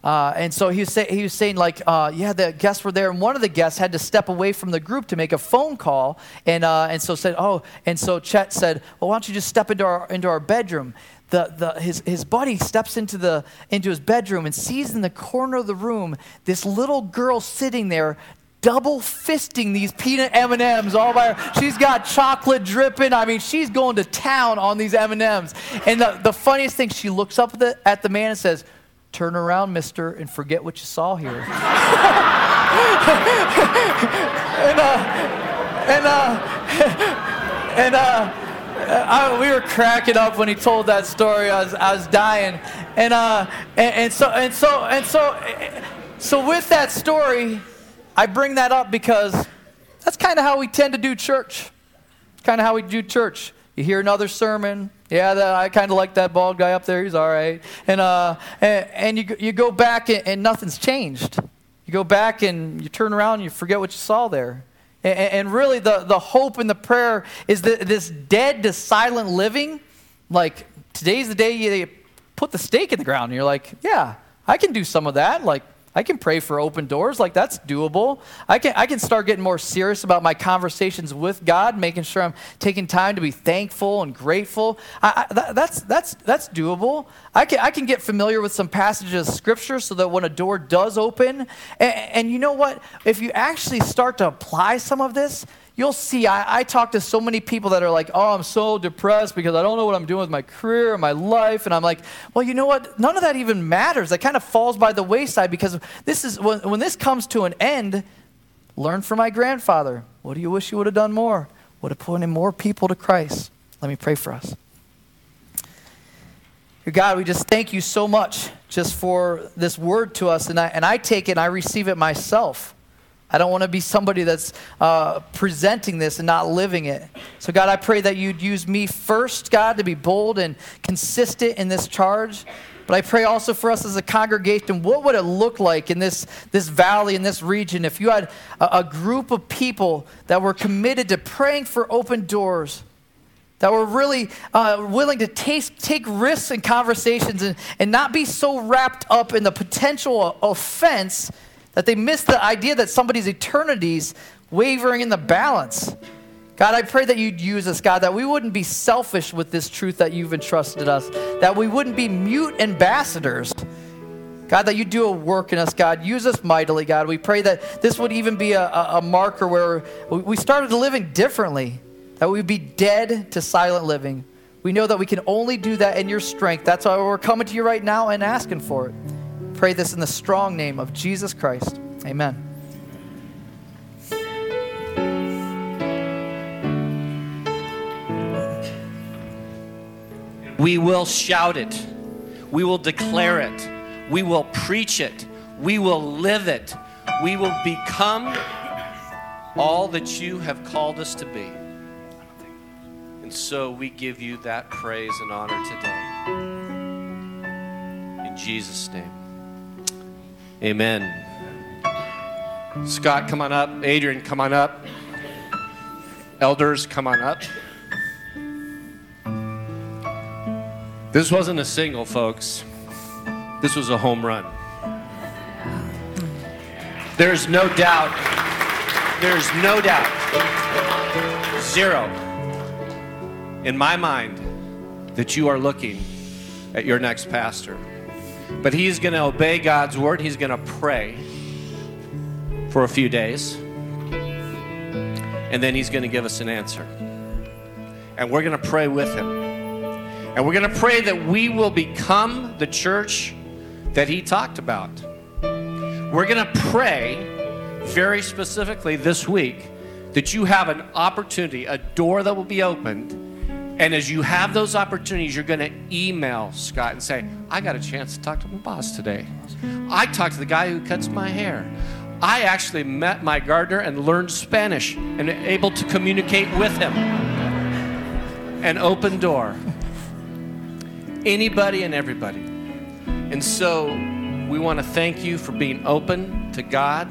uh, and so he was, say, he was saying, like, uh, yeah, the guests were there, and one of the guests had to step away from the group to make a phone call. And, uh, and so said, oh, and so Chet said, well, why don't you just step into our, into our bedroom? The, the, his, his buddy steps into, the, into his bedroom and sees in the corner of the room this little girl sitting there double fisting these peanut M&Ms all by her. She's got chocolate dripping. I mean, she's going to town on these M&Ms. And the, the funniest thing, she looks up at the, at the man and says, turn around, mister, and forget what you saw here. and, uh, and, uh, and, uh, I, we were cracking up when he told that story. I was, I was dying, and, uh, and, and so and so and so so with that story, I bring that up because that's kind of how we tend to do church. Kind of how we do church. You hear another sermon. Yeah, the, I kind of like that bald guy up there. He's all right. And, uh, and, and you, you go back and, and, nothing's changed. You go back and you turn around and you forget what you saw there. And, and really, the, the hope and the prayer is that this dead to silent living, like today's the day you put the stake in the ground and you're like, yeah, I can do some of that. Like, I can pray for open doors, like that's doable. I can, I can start getting more serious about my conversations with God, making sure I'm taking time to be thankful and grateful. I, I, that, that's, that's, that's doable. I can, I can get familiar with some passages of Scripture so that when a door does open, and, and you know what? If you actually start to apply some of this, you'll see I, I, talk to so many people that are like oh i'm so depressed because i don't know what i'm doing with my career and my life. And i'm like well you know what? None of that even matters. That kind of falls by the wayside because this is when, when this comes to an end learn from my grandfather. What do you wish you would have done more? Would have pointed more people to christ. Let me pray for us. God, we just thank you so much just for this word to us. And I, and I take it and I receive it myself. I don't want to be somebody that's uh, presenting this and not living it. So, God, I pray that you'd use me first, God, to be bold and consistent in this charge. But I pray also for us as a congregation, what would it look like in this, this valley, in this region, if you had a, a group of people that were committed to praying for open doors, that were really uh, willing to taste, take risks in conversations and, and not be so wrapped up in the potential offense that they miss the idea that somebody's eternity's wavering in the balance. God, I pray that you'd use us, God, that we wouldn't be selfish with this truth that you've entrusted us, that we wouldn't be mute ambassadors. God, that you do a work in us, God. Use us mightily, God. We pray that this would even be a, a, a marker where we started living differently, that we'd be dead to silent living. We know that we can only do that in your strength. That's why we're coming to you right now and asking for it. Pray this in the strong name of Jesus Christ. Amen. We will shout it. We will declare it. We will preach it. We will live it. We will become all that you have called us to be. And so we give you that praise and honor today. In Jesus' name. Amen. Scott, come on up. Adrienne, come on up. Elders, come on up. This wasn't a single, folks. This was a home run. There's no doubt, there's no doubt, zero in my mind that you are looking at your next pastor. But he's going to obey God's word. He's going to pray for a few days. And then he's going to give us an answer. And we're going to pray with him. And we're going to pray that we will become the church that he talked about. We're going to pray very specifically this week that you have an opportunity, a door that will be opened and as you have those opportunities, you're going to email Scott and say, I got a chance to talk to my boss today. I talked to the guy who cuts my hair. I actually met my gardener and learned Spanish and able to communicate with him. An open door. Anybody and everybody. And so we want to thank you for being open to God,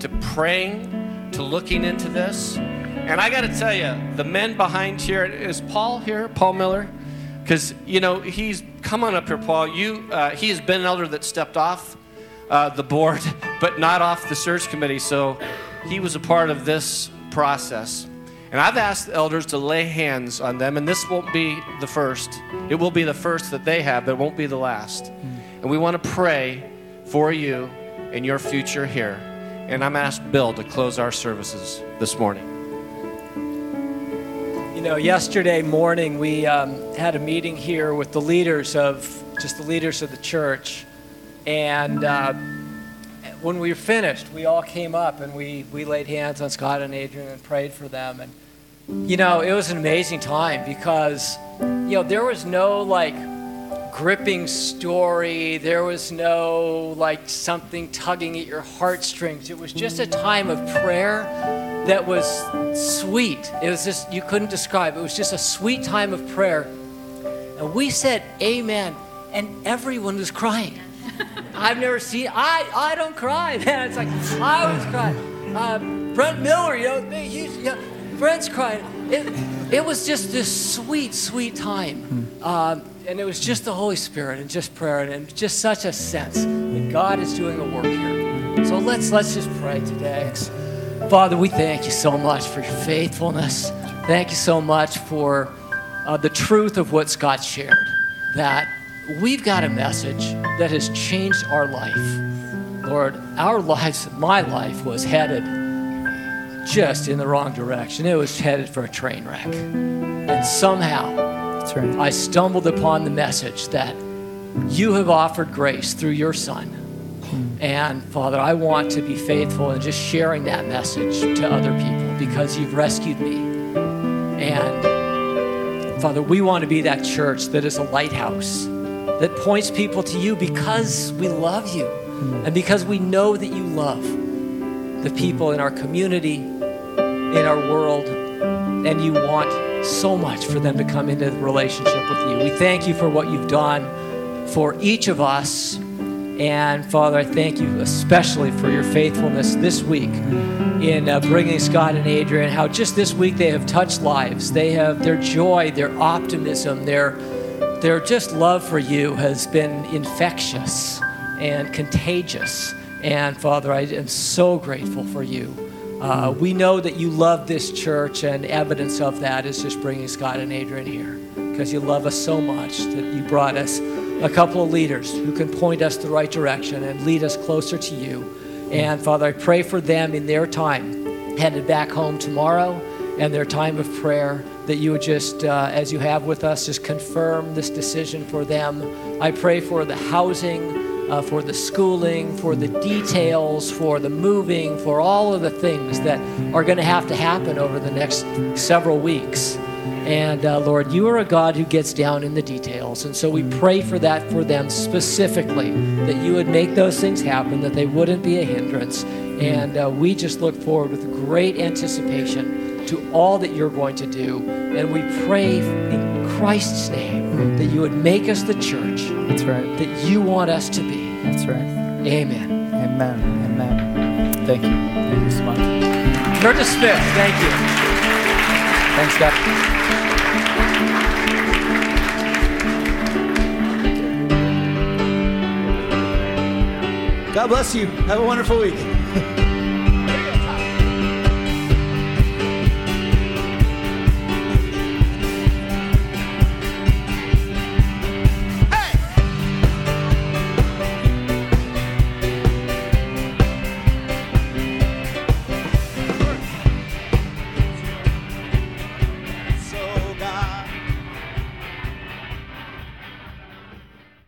to praying, to looking into this. And I got to tell you, the men behind here, is Paul here, Paul Miller? Because, you know, he's, come on up here, Paul. You, uh, he has been an elder that stepped off uh, the board, but not off the search committee. So he was a part of this process. And I've asked the elders to lay hands on them, and this won't be the first. It will be the first that they have, but it won't be the last. And we want to pray for you and your future here. And I'm asked Bill to close our services this morning. You know, yesterday morning we um, had a meeting here with the leaders of just the leaders of the church, and uh, when we were finished, we all came up and we we laid hands on Scott and Adrienne and prayed for them. And you know, it was an amazing time because you know there was no like gripping story. There was no like something tugging at your heartstrings. It was just a time of prayer that was sweet. It was just, you couldn't describe. It was just a sweet time of prayer. And we said, Amen. And everyone was crying. I've never seen, I, I don't cry, man. It's like, I was crying. Uh, Brent Miller, you know, he's, you know, Brent's crying. It, it was just this sweet, sweet time. Um, and it was just the Holy Spirit and just prayer and just such a sense that God is doing a work here. So let's let's just pray today. Father, we thank you so much for your faithfulness. Thank you so much for uh, the truth of what Scott shared. That we've got a message that has changed our life. Lord, our lives, my life was headed just in the wrong direction. It was headed for a train wreck. And somehow, right. I stumbled upon the message that you have offered grace through your Son. And Father, I want to be faithful in just sharing that message to other people because you've rescued me. And Father, we want to be that church that is a lighthouse that points people to you because we love you and because we know that you love the people in our community, in our world, and you want so much for them to come into relationship with you. We thank you for what you've done for each of us. And Father, I thank you especially for your faithfulness this week in uh, bringing Scott and Adrienne. How just this week they have touched lives. They have their joy, their optimism, their their just love for you has been infectious and contagious. And Father, I am so grateful for you. Uh, we know that you love this church, and evidence of that is just bringing Scott and Adrienne here because you love us so much that you brought us a couple of leaders who can point us the right direction and lead us closer to you. And Father, I pray for them in their time headed back home tomorrow and their time of prayer that you would just, uh, as you have with us, just confirm this decision for them. I pray for the housing uh, for the schooling, for the details, for the moving, for all of the things that are going to have to happen over the next several weeks. And uh, Lord, you are a God who gets down in the details. And so we pray for that for them specifically, that you would make those things happen, that they wouldn't be a hindrance. And uh, we just look forward with great anticipation to all that you're going to do. And we pray in Christ's name that you would make us the church That's right. that you want us to be. That's right. Amen. Amen. Amen. Thank you. Thank you so much. Smith, thank you. Thanks, God. God bless you. Have a wonderful week.